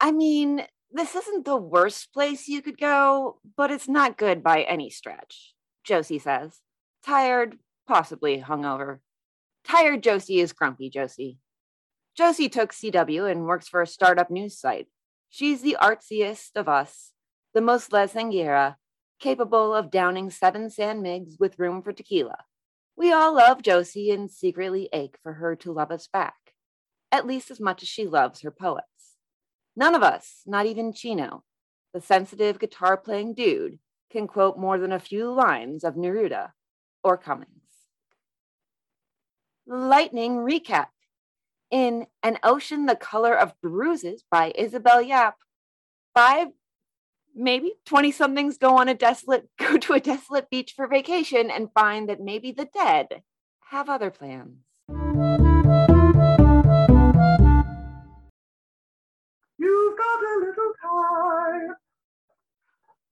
I mean, this isn't the worst place you could go, but it's not good by any stretch, Josie says. Tired, possibly hungover. Tired Josie is grumpy Josie. Josie took CW and works for a startup news site. She's the artsiest of us, the most La capable of downing seven San Migs with room for tequila. We all love Josie and secretly ache for her to love us back, at least as much as she loves her poets. None of us, not even Chino, the sensitive guitar playing dude, can quote more than a few lines of Neruda or Cummings. Lightning recap. In An Ocean the Color of Bruises by Isabel Yap, five, maybe 20 somethings go on a desolate, go to a desolate beach for vacation and find that maybe the dead have other plans.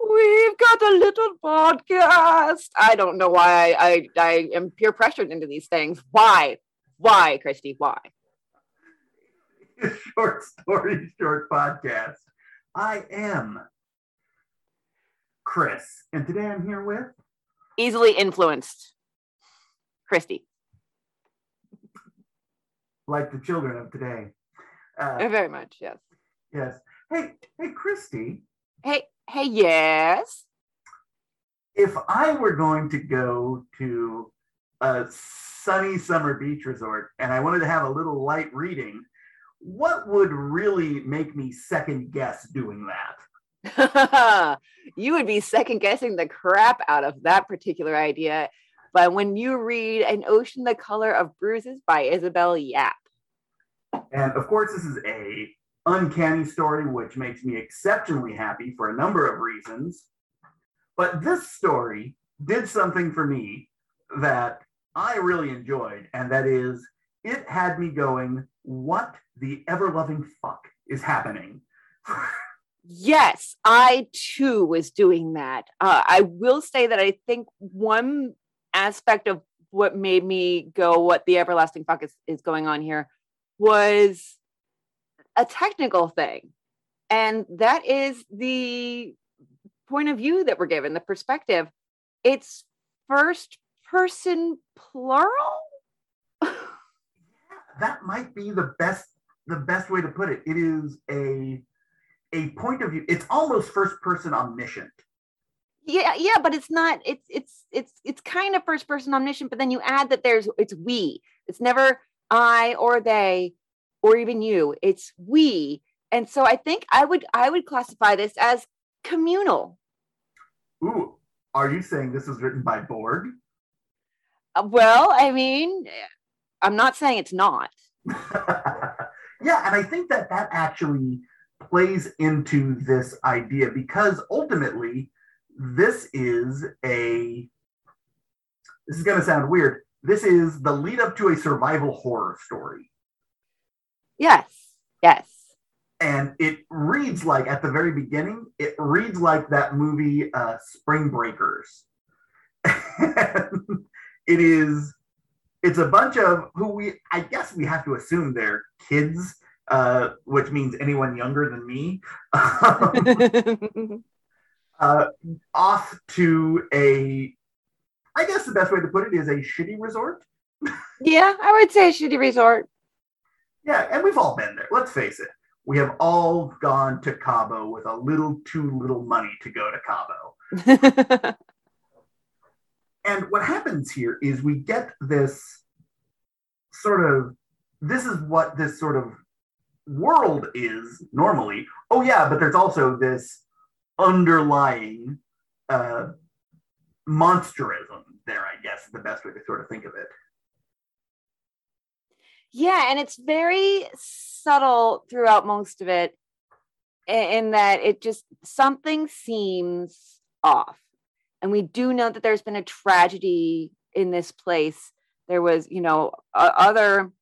We've got a little podcast. I don't know why I, I, I am peer pressured into these things. Why? Why, Christy? Why? Short story, short podcast. I am Chris, and today I'm here with Easily influenced, Christy. like the children of today. Uh, Very much, yes. yes. Hey, hey, Christy. Hey, hey, yes. If I were going to go to a sunny summer beach resort and I wanted to have a little light reading, what would really make me second guess doing that? you would be second guessing the crap out of that particular idea. But when you read An Ocean the Color of Bruises by Isabel Yap. And of course, this is a uncanny story, which makes me exceptionally happy for a number of reasons. But this story did something for me that I really enjoyed, and that is it had me going, what the ever loving fuck is happening? Yes, I too was doing that. Uh, I will say that I think one aspect of what made me go, what the everlasting fuck is, is going on here, was a technical thing. And that is the point of view that we're given, the perspective. It's first person plural. that might be the best the best way to put it. It is a a point of view. It's almost first person omniscient. yeah yeah but it's not it's it's it's it's kind of first person omniscient but then you add that there's it's we it's never i or they or even you it's we and so i think i would i would classify this as communal Ooh, are you saying this was written by Borg? Uh, well i mean i'm not saying it's not yeah, and I think that that actually plays into this idea because ultimately this is a this is going to sound weird. This is the lead up to a survival horror story. Yes yes And it reads like at the very beginning, it reads like that movie uh, Spring Breakers. it is it's a bunch of who we I guess we have to assume they're kids, uh, which means anyone younger than me. uh, off to a I guess the best way to put it is a shitty resort. yeah i would say shitty resort Yeah, and we've all been there. Let's face it. We have all gone to Cabo with a little too little money to go to Cabo. And what happens here is we get this sort of this is what this sort of world is normally. Oh yeah, but there's also this underlying uh, monsterism there. I guess is the best way to sort of think of it. Yeah, and it's very subtle throughout most of it in that it just something seems off. And we do know that there's been a tragedy in this place. There was, you know, other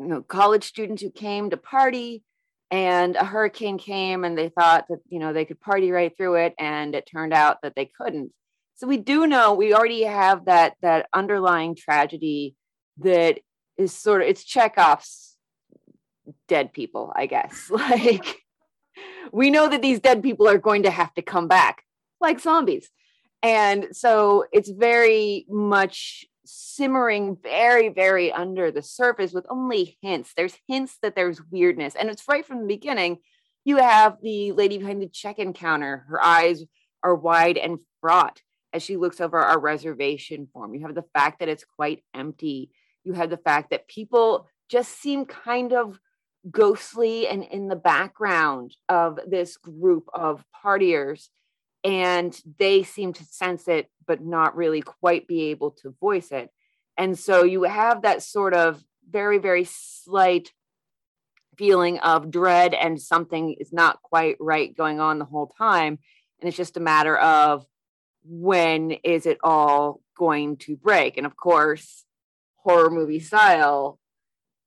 you know, college students who came to party and a hurricane came and they thought that, you know, they could party right through it and it turned out that they couldn't. So we do know we already have that that underlying tragedy that is sort of it's Chekhov's dead people, I guess. Like we know that these dead people are going to have to come back like zombies. And so it's very much simmering very, very under the surface with only hints. There's hints that there's weirdness. And it's right from the beginning. You have the lady behind the check in counter. Her eyes are wide and fraught as she looks over our reservation form. You have the fact that it's quite empty. You have the fact that people just seem kind of ghostly and in the background of this group of partiers and they seem to sense it but not really quite be able to voice it. And so you have that sort of very very slight feeling of dread and something is not quite right going on the whole time. And it's just a matter of when is it all going to break? And of course horror movie style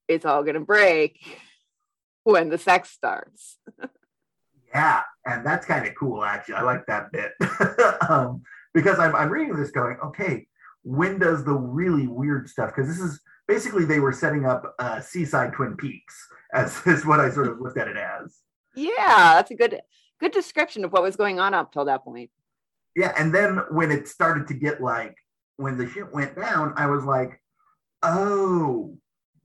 it's all going to break when the sex starts. yeah, and that's kind of cool, actually. I like that bit um, because I'm, I'm reading this going, okay, when does the really weird stuff? Because this is basically they were setting up uh, Seaside Twin Peaks, as is what I sort of looked at it as. Yeah, that's a good good description of what was going on up till that point. Yeah, and then when it started to get like when the shit went down, I was like, oh,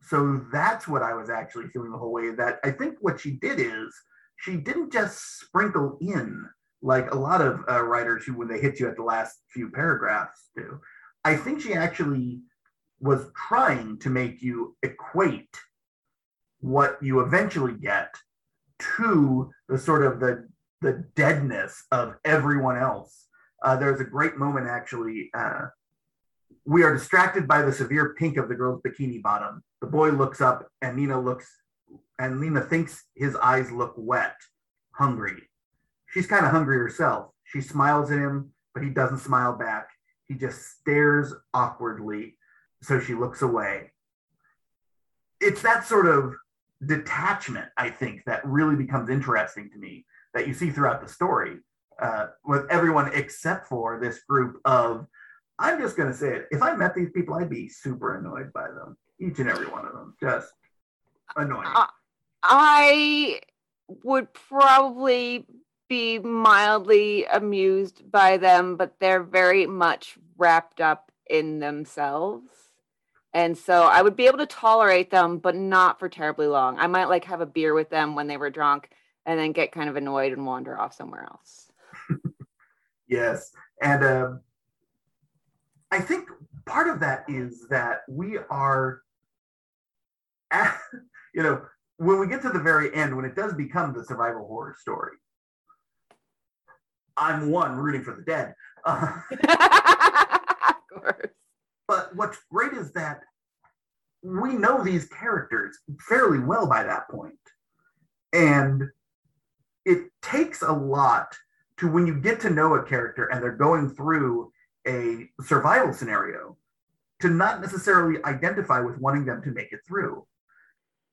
so that's what I was actually feeling the whole way. That I think what she did is she didn't just sprinkle in like a lot of uh, writers who, when they hit you at the last few paragraphs, do. I think she actually was trying to make you equate what you eventually get to the sort of the the deadness of everyone else. Uh, there's a great moment actually uh, we are distracted by the severe pink of the girl's bikini bottom. The boy looks up and Nina looks and Nina thinks his eyes look wet, hungry. She's kind of hungry herself. She smiles at him, but he doesn't smile back. He just stares awkwardly. So she looks away. It's that sort of detachment, I think, that really becomes interesting to me that you see throughout the story uh, with everyone except for this group of I'm just going to say it. If I met these people, I'd be super annoyed by them. Each and every one of them. Just annoying. Uh, I would probably be mildly amused by them, but they're very much wrapped up in themselves. And so I would be able to tolerate them, but not for terribly long. I might like have a beer with them when they were drunk and then get kind of annoyed and wander off somewhere else. yes. And um, I think part of that is that we are, at, you know, when we get to the very end, when it does become the survival horror story, I'm one rooting for the dead. Uh, of course. But what's great is that we know these characters fairly well by that point. And it takes a lot to when you get to know a character and they're going through a survival scenario to not necessarily identify with wanting them to make it through.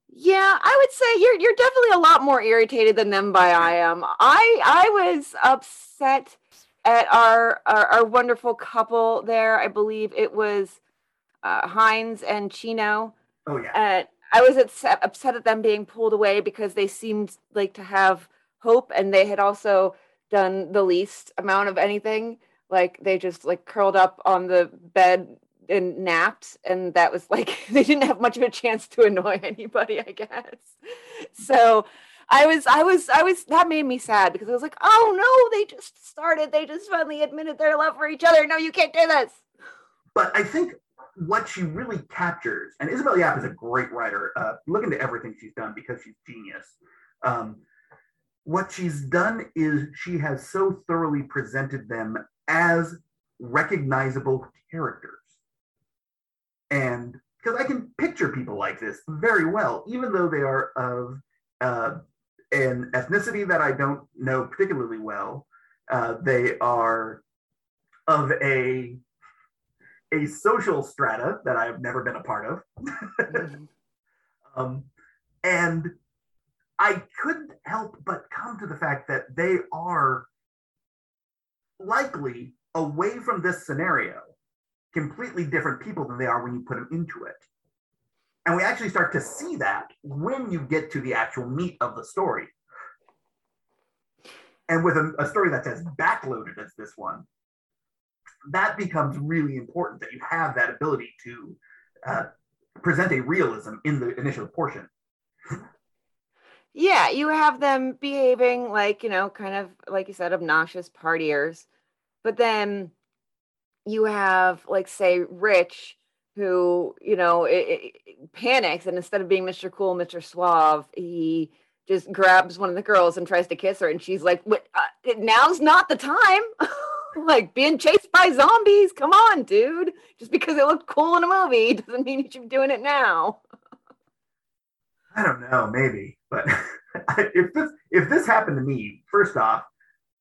Yeah, I would say you're you're definitely a lot more irritated than them by I am. I I was upset at our our, our wonderful couple there. I believe it was uh, Hines and Chino. Oh yeah. And I was upset, upset at them being pulled away because they seemed like to have hope, and they had also done the least amount of anything like they just like curled up on the bed and napped and that was like they didn't have much of a chance to annoy anybody i guess. So i was i was i was that made me sad because i was like oh no they just started they just finally admitted their love for each other no you can't do this. But i think what she really captures and isabel yap is a great writer uh, look into everything she's done because she's genius. Um, what she's done is she has so thoroughly presented them as recognizable characters. And because I can picture people like this very well, even though they are of uh, an ethnicity that I don't know particularly well. Uh, they are of a a social strata that I've never been a part of. mm-hmm. um, and I couldn't help but come to the fact that they are likely away from this scenario completely different people than they are when you put them into it. And we actually start to see that when you get to the actual meat of the story. And with a, a story that's as backloaded as this one, that becomes really important that you have that ability to uh, present a realism in the initial portion. Yeah, you have them behaving like, you know, kind of like you said, obnoxious partiers. But then you have, like, say, Rich, who, you know, it, it, panics and instead of being Mr. Cool, Mr. Suave, he just grabs one of the girls and tries to kiss her. And she's like, what, uh, now's not the time. like being chased by zombies. Come on, dude. Just because it looked cool in a movie doesn't mean you should be doing it now. I don't know, maybe, but if this if this happened to me, first off,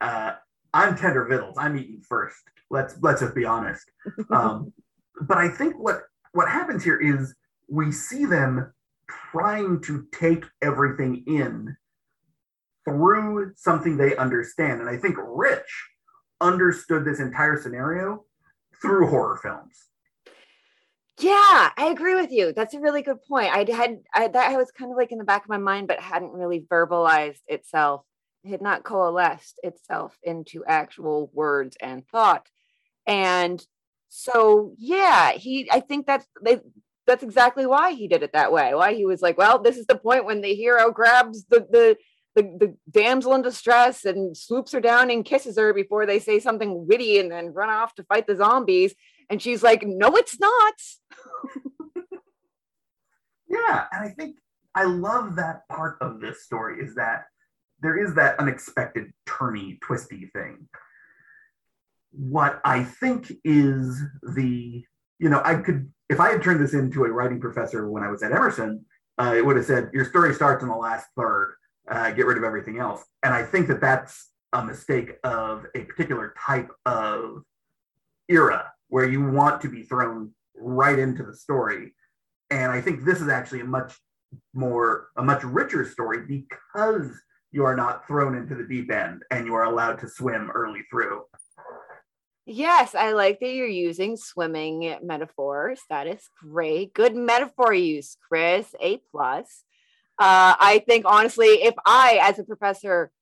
uh, I'm tender vittles. I'm eating first. Let's let's just be honest. Um, but I think what what happens here is we see them trying to take everything in through something they understand, and I think Rich understood this entire scenario through horror films. Yeah, I agree with you. That's a really good point. I had I, that I was kind of like in the back of my mind, but hadn't really verbalized itself. Had not coalesced itself into actual words and thought. And so, yeah, he. I think that's they. That's exactly why he did it that way. Why he was like, well, this is the point when the hero grabs the the the, the damsel in distress and swoops her down and kisses her before they say something witty and then run off to fight the zombies. And she's like, no, it's not. yeah. And I think I love that part of this story is that there is that unexpected turny, twisty thing. What I think is the, you know, I could, if I had turned this into a writing professor when I was at Emerson, uh, it would have said, your story starts in the last third, uh, get rid of everything else. And I think that that's a mistake of a particular type of era where you want to be thrown right into the story. And I think this is actually a much more, a much richer story because you are not thrown into the deep end and you are allowed to swim early through. Yes, I like that you're using swimming metaphors. That is great. Good metaphor use, Chris. A plus. Uh, I think honestly, if I, as a professor,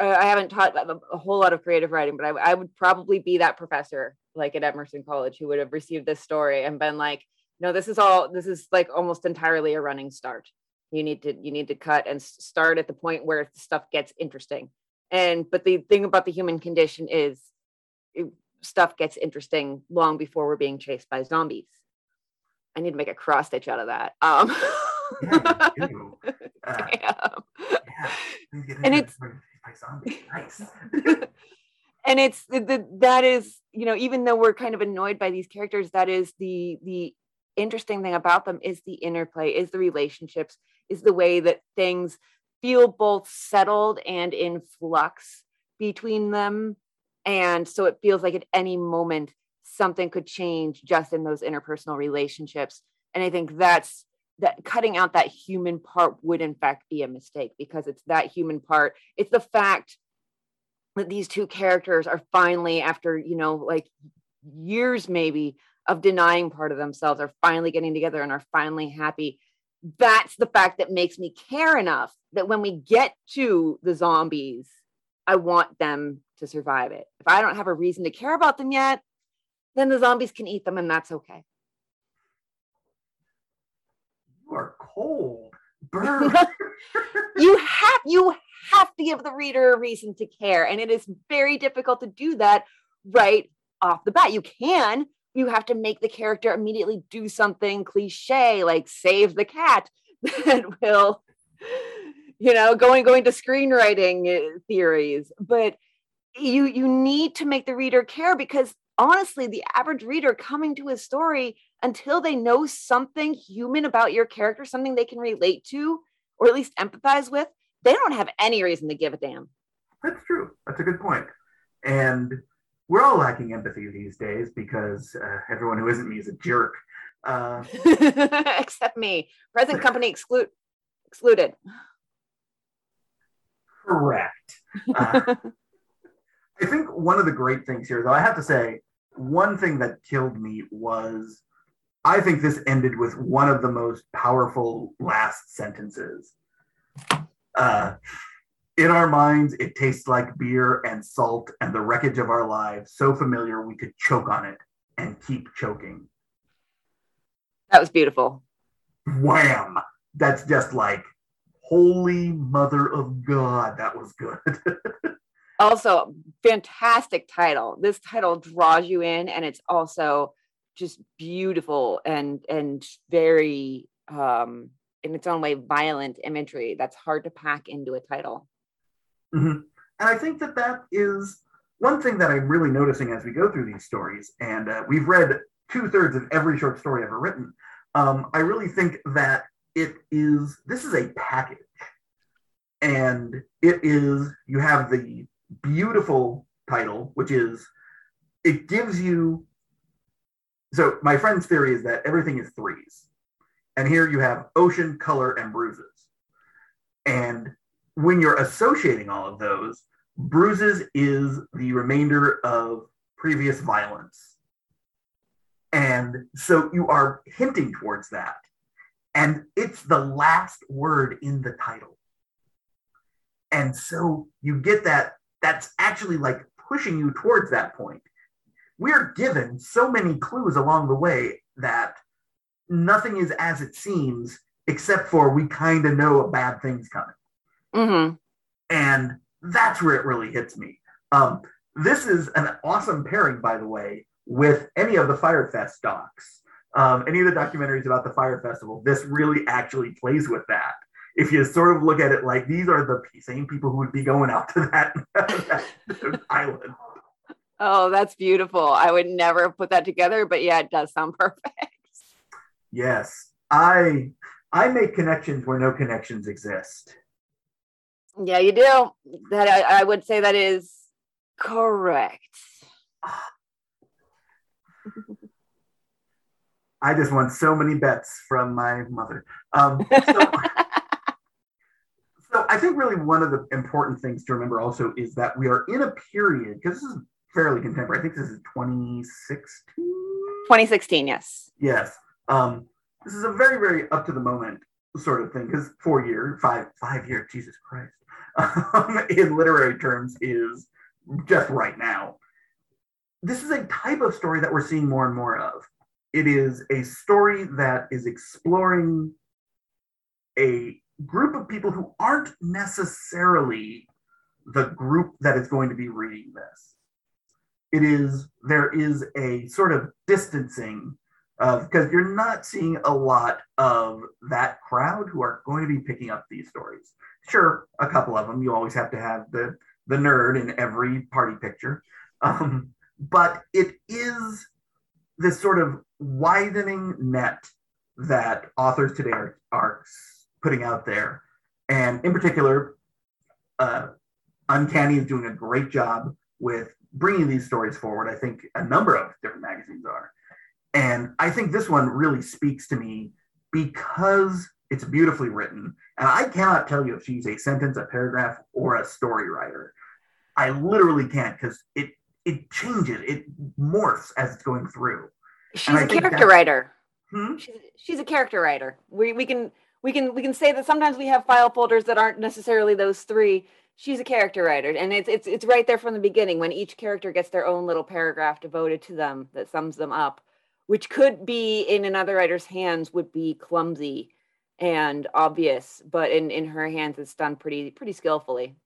uh, I haven't taught a, a, whole lot of creative writing, but I, I would probably be that professor like at Emerson College who would have received this story and been like, no, this is all this is like almost entirely a running start. You need to you need to cut and start at the point where stuff gets interesting. And but the thing about the human condition is it, stuff gets interesting long before we're being chased by zombies. I need to make a cross stitch out of that. Um, yeah, uh, yeah. And it's nice. and it's the, the, that is you know even though we're kind of annoyed by these characters that is the the interesting thing about them is the interplay is the relationships is the way that things feel both settled and in flux between them. And so it feels like at any moment something could change just in those interpersonal relationships. And i think that's that cutting out that human part would in fact be a mistake because it's that human part. It's the fact that these two characters are finally after you know like years maybe of denying part of themselves are finally getting together and are finally happy that's the fact that makes me care enough that when we get to the zombies i want them to survive it if i don't have a reason to care about them yet then the zombies can eat them and that's okay you are cold burn you have you have to give the reader a reason to care. And it is very difficult to do that right off the bat. You can, you have to make the character immediately do something cliche like save the cat that will, you know, going going to screenwriting uh, theories. But you you need to make the reader care because honestly, the average reader coming to a story until they know something human about your character, something they can relate to or at least empathize with, they don't have any reason to give a damn. That's true. That's a good point. And we're all lacking empathy these days because uh, everyone who isn't me is a jerk. Uh, Except me. Present company exclude excluded. Correct. Uh, I think one of the great things here, though, I have to say, one thing that killed me was I think this ended with one of the most powerful last sentences uh, In our minds, it tastes like beer and salt and the wreckage of our lives, so familiar we could choke on it and keep choking. That was beautiful. Wham! That's just like, holy mother of God, that was good. also, fantastic title. This title draws you in, and it's also just beautiful and and very um in its own way violent imagery that's hard to pack into a title mm-hmm. and i think that that is one thing that i'm really noticing as we go through these stories and uh, we've read two-thirds of every short story ever written um, i really think that it is this is a package and it is you have the beautiful title which is it gives you so my friend's theory is that everything is threes. And here you have ocean, color, and bruises. And when you're associating all of those, bruises is the remainder of previous violence. And so you are hinting towards that. And it's the last word in the title. And so you get that, that's actually like pushing you towards that point we're given so many clues along the way that nothing is as it seems, except for we kind of know a bad thing's coming. Mm-hmm. And that's where it really hits me. Um, this is an awesome pairing, by the way, with any of the Fyre Fest docs. Um, any of the documentaries about the Fyre Festival, this really actually plays with that. If you sort of look at it like these are the same people who would be going out to that, that island. Oh, that's beautiful. I would never have put that together, but yeah, it does sound perfect. Yes. I I make connections where no connections exist. Yeah, you do. That I, I would say that is correct. I just won so many bets from my mother. Um, so, so I think really one of the important things to remember also is that we are in a period because this is fairly contemporary. I think this is 2016. 2016, yes. Yes. Um, this is a very, very up to the moment sort of thing because four year, five, five year, Jesus Christ, Um, in literary terms is just right now. This is a type of story that we're seeing more and more of. It is a story that is exploring a group of people who aren't necessarily the group that is going to be reading this it is there is a sort of distancing because you're not seeing a lot of that crowd who are going to be picking up these stories. Sure, a couple of them. You always have to have the the nerd in every party picture, um, but it is this sort of widening net that authors today are, are putting out there, and in particular, uh, Uncanny is doing a great job with bringing these stories forward. I think a number of different magazines are. And I think this one really speaks to me because it's beautifully written. And I cannot tell you if she's a sentence, a paragraph, or a story writer. I literally can't because it it changes, it morphs as it's going through. She's a character writer. Hmm? She's, she's a character writer. We we can we can we can say that sometimes we have file folders that aren't necessarily those three she's a character writer and it's it's it's right there from the beginning when each character gets their own little paragraph devoted to them that sums them up which could be in another writer's hands would be clumsy and obvious but in in her hands it's done pretty pretty skillfully.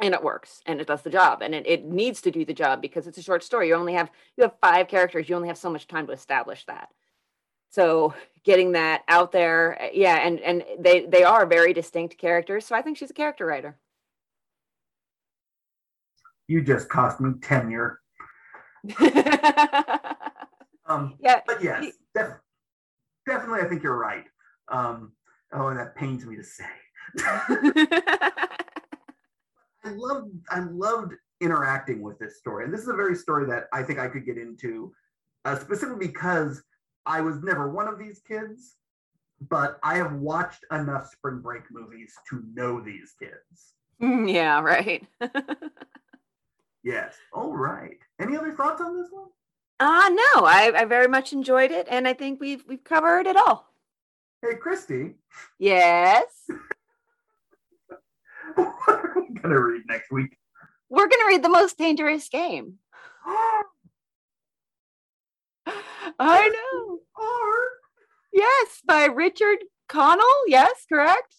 And it works and it does the job and it, it needs to do the job because it's a short story. You only have you have five characters you only have so much time to establish that. So getting that out there eh, yeah and and they they are very distinct characters so i think she's a character writer. You just cost me tenure. um, yeah. But yes, def- definitely, I think you're right. Um, oh, that pains me to say. I loved, I loved interacting with this story, and this is a very story that I think I could get into, uh, specifically because I was never one of these kids, but I have watched enough spring break movies to know these kids. Yeah, right. Yes. All right. Any other thoughts on this one? Uh no, I, I very much enjoyed it, and I think we've we've covered it all. Hey, Christy. Yes. what, are we going to read next week? We're going to read The Most Dangerous Game. I know. Or Yes, by Richard Connell. Yes, correct?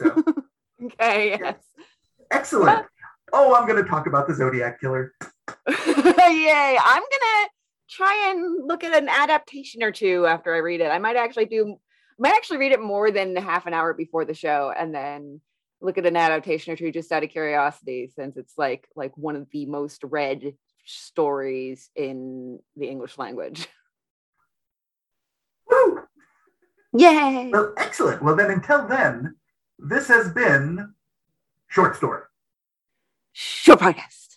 so. Okay, yes. excellent. Oh, I'm going to talk about the Zodiac Killer. Yay. I'm going to try and look at an adaptation or two after I read it. I might actually do, might actually read it more than half an hour before the show and then look at an adaptation or two just out of curiosity since it's like like one of the most read stories in the English language. Woo! Yay! Well, excellent. Well, then until then, this has been Short Story. Short podcast.